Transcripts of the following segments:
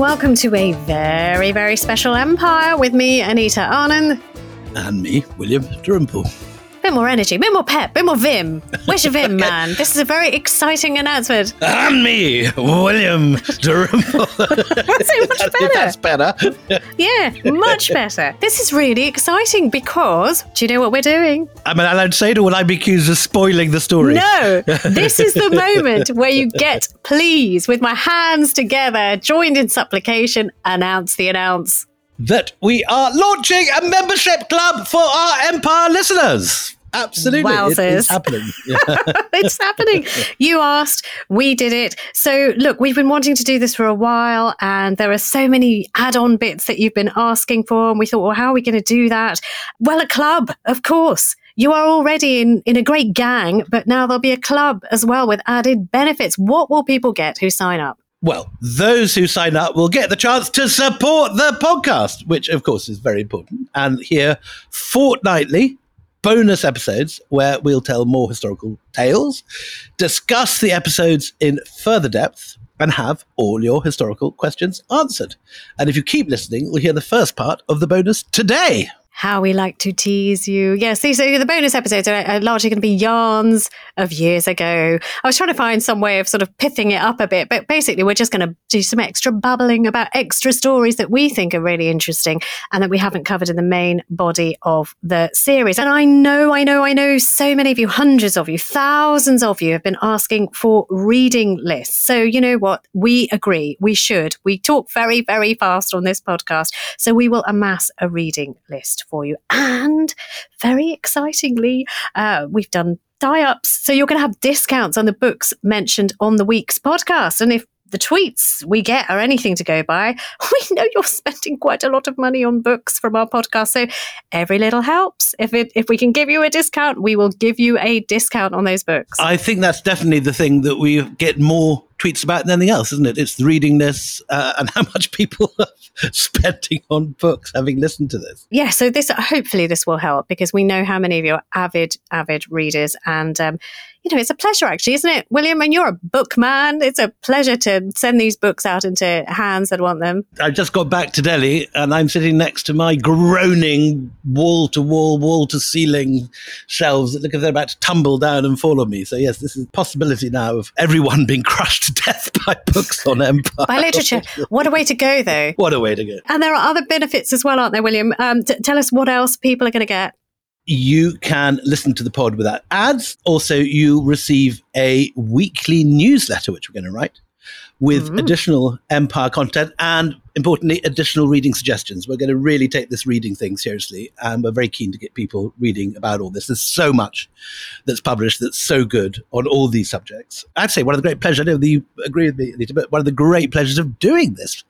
welcome to a very, very special Empire with me, Anita Anand. And me, William Dalrymple. Bit more energy, bit more pep, bit more vim. Where's your vim, man? This is a very exciting announcement. And me, William Dalrymple. That's so much better. That's better. Yeah, much better. This is really exciting because do you know what we're doing? I'm I allowed to say it, or will I be accused of spoiling the story? No, this is the moment where you get please with my hands together, joined in supplication, announce the announce. That we are launching a membership club for our Empire listeners. Absolutely. It- it's happening. Yeah. it's happening. You asked, we did it. So, look, we've been wanting to do this for a while, and there are so many add on bits that you've been asking for. And we thought, well, how are we going to do that? Well, a club, of course. You are already in, in a great gang, but now there'll be a club as well with added benefits. What will people get who sign up? Well, those who sign up will get the chance to support the podcast, which of course is very important, and hear fortnightly bonus episodes where we'll tell more historical tales, discuss the episodes in further depth, and have all your historical questions answered. And if you keep listening, we'll hear the first part of the bonus today. How we like to tease you. Yes, these are the bonus episodes are, largely going to be yarns of years ago. I was trying to find some way of sort of pithing it up a bit, but basically, we're just going to do some extra babbling about extra stories that we think are really interesting and that we haven't covered in the main body of the series. And I know, I know, I know so many of you, hundreds of you, thousands of you have been asking for reading lists. So, you know what? We agree. We should. We talk very, very fast on this podcast. So, we will amass a reading list for you. And very excitingly, uh, we've done die ups. So you're going to have discounts on the books mentioned on the week's podcast. And if the tweets we get are anything to go by, we know you're spending quite a lot of money on books from our podcast. So every little helps. If it if we can give you a discount, we will give you a discount on those books. I think that's definitely the thing that we get more tweets about than anything else, isn't it? It's the reading this uh, and how much people are spending on books having listened to this. yeah, so this hopefully this will help because we know how many of you are avid avid readers and um, you know it's a pleasure actually isn't it william and you're a book man it's a pleasure to send these books out into hands that want them I just got back to Delhi and I'm sitting next to my groaning wall to wall, wall to ceiling shelves that look as if they're about to tumble down and fall on me. So, yes, this is a possibility now of everyone being crushed to death by books on Empire. by literature what a way to go though what a way to go. and there are other benefits as well aren't there william um, t- tell us what else people are going to get you can listen to the pod without ads. Also, you receive a weekly newsletter, which we're going to write with Mhm. additional Empire content and, importantly, additional reading suggestions. We're going to really take this reading thing seriously, and we're very keen to get people reading about all this. There's so much that's published that's so good on all these subjects. I'd say one of the great pleasures, I know that you agree with me, Anita, but one of the great pleasures of doing this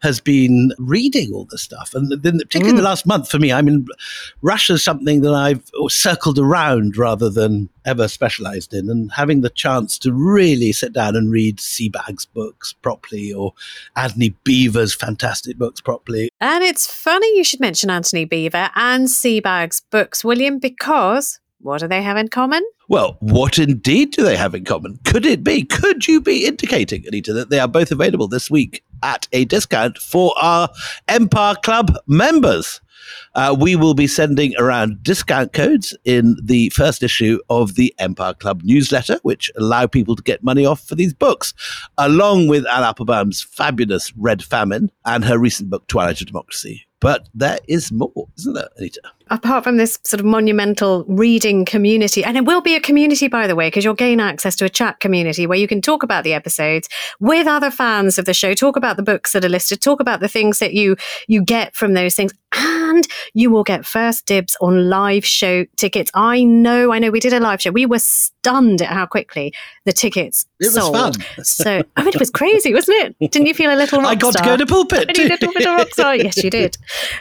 has been reading all this stuff. And then, particularly in the mm. last month for me, I mean, Russia's something that I've circled around rather than ever specialized in. And having the chance to really sit down and read Sebag's books properly or Antony Beevor's fantastic books properly. and it's funny you should mention antony beevor and sebag's books william because what do they have in common Well, what indeed do they have in common? Could it be? Could you be indicating, Anita, that they are both available this week at a discount for our Empire Club members? Uh, we will be sending around discount codes in the first issue of the Empire Club newsletter, which allow people to get money off for these books, along with Anne Applebaum's fabulous Red Famine and her recent book, Twilight of Democracy. But there is more, isn't there, Anita? Apart from this sort of monumental reading community, and it will be a community, by the way, because you'll gain access to a chat community where you can talk about the episodes with other fans of the show, talk about the books that are listed, talk about the things that you you get from those things, and you will get first dibs on live show tickets. I know, I know, we did a live show. We were stunned at how quickly the tickets It was sold. fun. So I mean, it was crazy, wasn't it? Didn't you feel a little? I got star? to go to the pulpit. Tiny little bit of rock star. Yes, you did.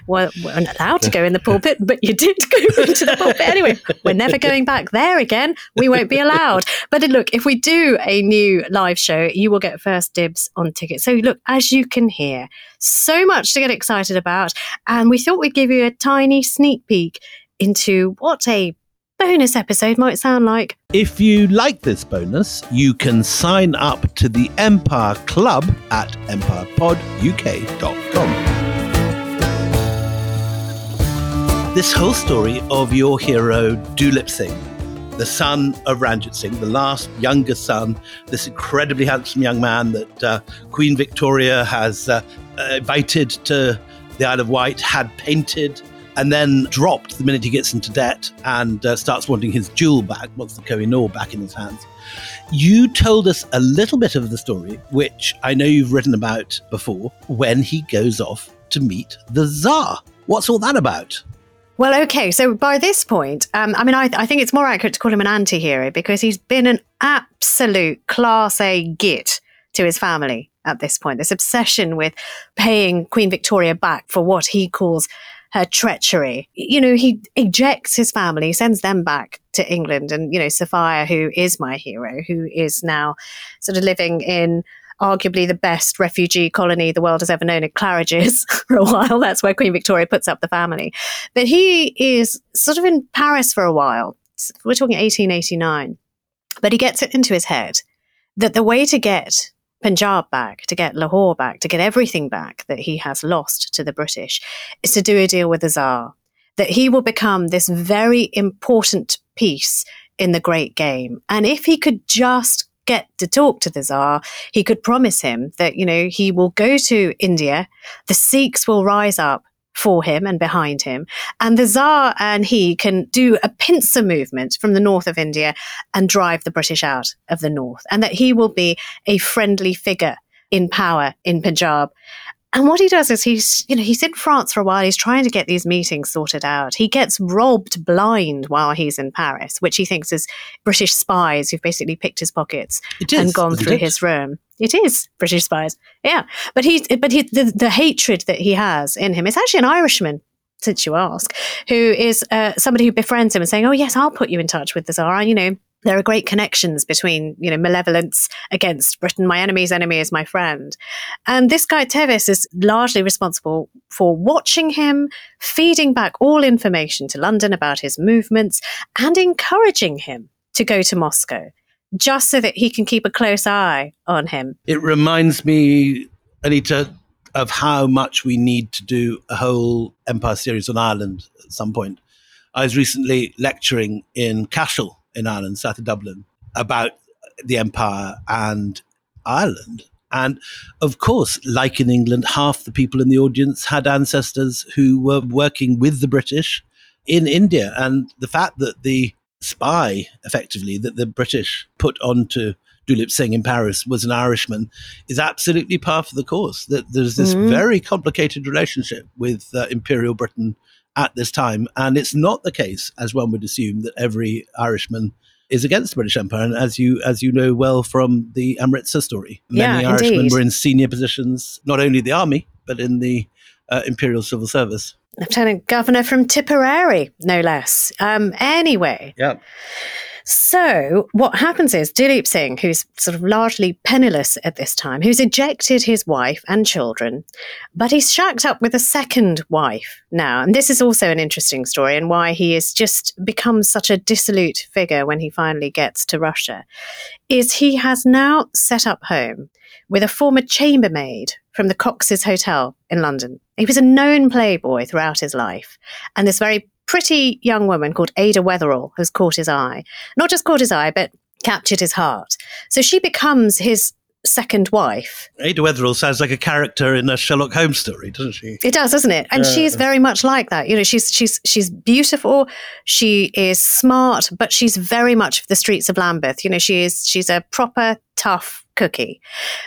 Well, we weren't allowed to go in the pulpit, but you did go into the pulpit anyway. We're never going back there again. We won't be allowed. But look, if we do a new live show, you will get first dibs on tickets. So look, as you can hear, so much to get excited about, and we thought we'd give you a tiny sneak peek into what a bonus episode might sound like. If you like this bonus, you can sign up to the Empire Club at empirepoduk.com. This whole story of your hero, Duleep Singh, the son of Ranjit Singh, the last youngest son, this incredibly handsome young man that uh, Queen Victoria has uh, uh, invited to the Isle of Wight, had painted, and then dropped the minute he gets into debt and uh, starts wanting his jewel back, wants the Kohinoor back in his hands. You told us a little bit of the story, which I know you've written about before, when he goes off to meet the Tsar. What's all that about? Well, okay. So by this point, um, I mean, I, I think it's more accurate to call him an anti hero because he's been an absolute class A git to his family at this point. This obsession with paying Queen Victoria back for what he calls her treachery. You know, he ejects his family, sends them back to England. And, you know, Sophia, who is my hero, who is now sort of living in arguably the best refugee colony the world has ever known in Claridge's for a while. That's where Queen Victoria puts up the family. But he is sort of in Paris for a while. We're talking 1889. But he gets it into his head that the way to get Punjab back, to get Lahore back, to get everything back that he has lost to the British, is to do a deal with the Tsar. That he will become this very important piece in the great game. And if he could just get to talk to the Tsar, he could promise him that, you know, he will go to India, the Sikhs will rise up for him and behind him, and the Tsar and he can do a pincer movement from the north of India and drive the British out of the north, and that he will be a friendly figure in power in Punjab. And what he does is he's, you know, he's in France for a while. He's trying to get these meetings sorted out. He gets robbed blind while he's in Paris, which he thinks is British spies who've basically picked his pockets and gone through his room. It is British spies, yeah. But he, but he, the, the hatred that he has in him is actually an Irishman, since you ask, who is uh, somebody who befriends him and saying, "Oh yes, I'll put you in touch with the Tsar." And, you know, there are great connections between you know malevolence against Britain. My enemy's enemy is my friend, and this guy Tevis is largely responsible for watching him, feeding back all information to London about his movements, and encouraging him to go to Moscow just so that he can keep a close eye on him. It reminds me, Anita, of how much we need to do a whole Empire series on Ireland at some point. I was recently lecturing in Cashel in Ireland, south of Dublin, about the Empire and Ireland. And of course, like in England, half the people in the audience had ancestors who were working with the British in India. And the fact that the spy, effectively, that the British put onto Duleep Singh in Paris was an Irishman is absolutely par for the course. That there's this Mhm. very complicated relationship with uh, Imperial Britain at this time. And it's not the case, as one would assume, that every Irishman is against the British Empire. And as you as you know well from the Amritsar story, many Yeah, Irishmen indeed. were in senior positions, not only the army, but in the uh, Imperial Civil Service. Lieutenant Governor from Tipperary, no less. Um, anyway, Yeah. So what happens is Duleep Singh, who's sort of largely penniless at this time, who's ejected his wife and children, but he's shacked up with a second wife now. And this is also an interesting story and why he has just become such a dissolute figure when he finally gets to Russia, is he has now set up home with a former chambermaid from the Cox's Hotel in London. He was a known playboy throughout his life. And this very pretty young woman called Ada Wetherill has caught his eye. Not just caught his eye, but captured his heart. So she becomes his second wife. Ada Wetherill sounds like a character in a Sherlock Holmes story, doesn't she? It does, doesn't it? And Yeah. she's very much like that. You know, she's she's she's beautiful. She is smart, but she's very much of the streets of Lambeth. You know, she is she's a proper tough cookie.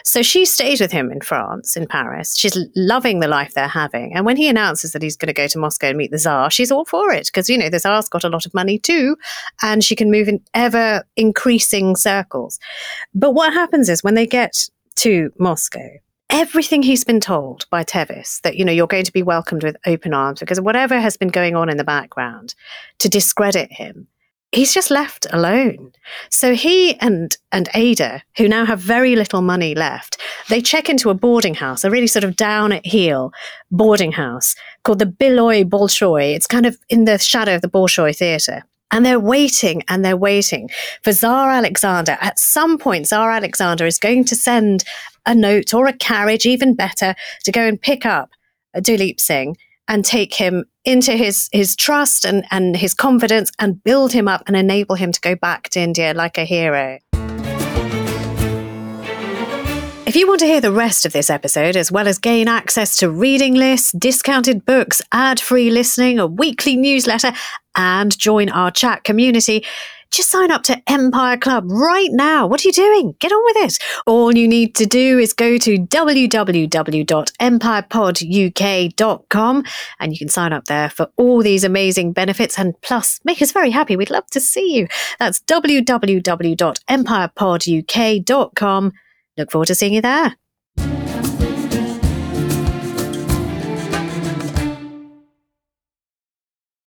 So she stays with him in France, in Paris. She's loving the life they're having. And when he announces that he's going to go to Moscow and meet the Tsar, she's all for it because you know the Tsar's got a lot of money too, and she can move in ever increasing circles. But what happens is when they get to Moscow, everything he's been told by Tevis that you know you're going to be welcomed with open arms because whatever has been going on in the background to discredit him he's just left alone. So he and and ada who now have very little money left they check into a boarding house a really sort of down at heel boarding house called the Biloy Bolshoi. It's kind of in the shadow of the Bolshoi theatre. And they're waiting and they're waiting for Tsar Alexander. At some point, Tsar Alexander is going to send a note or a carriage, even better, to go and pick up Duleep Singh and take him into his, his trust and, and his confidence and build him up and enable him to go back to India like a hero. If you want to hear the rest of this episode, as well as gain access to reading lists, discounted books, ad free listening, a weekly newsletter, and join our chat community, just sign up to Empire Club right now. What are you doing? Get on with it. All you need to do is go to www.empirepoduk.com and you can sign up there for all these amazing benefits and plus make us very happy. We'd love to see you. That's www.empirepoduk.com. Look forward to seeing you there.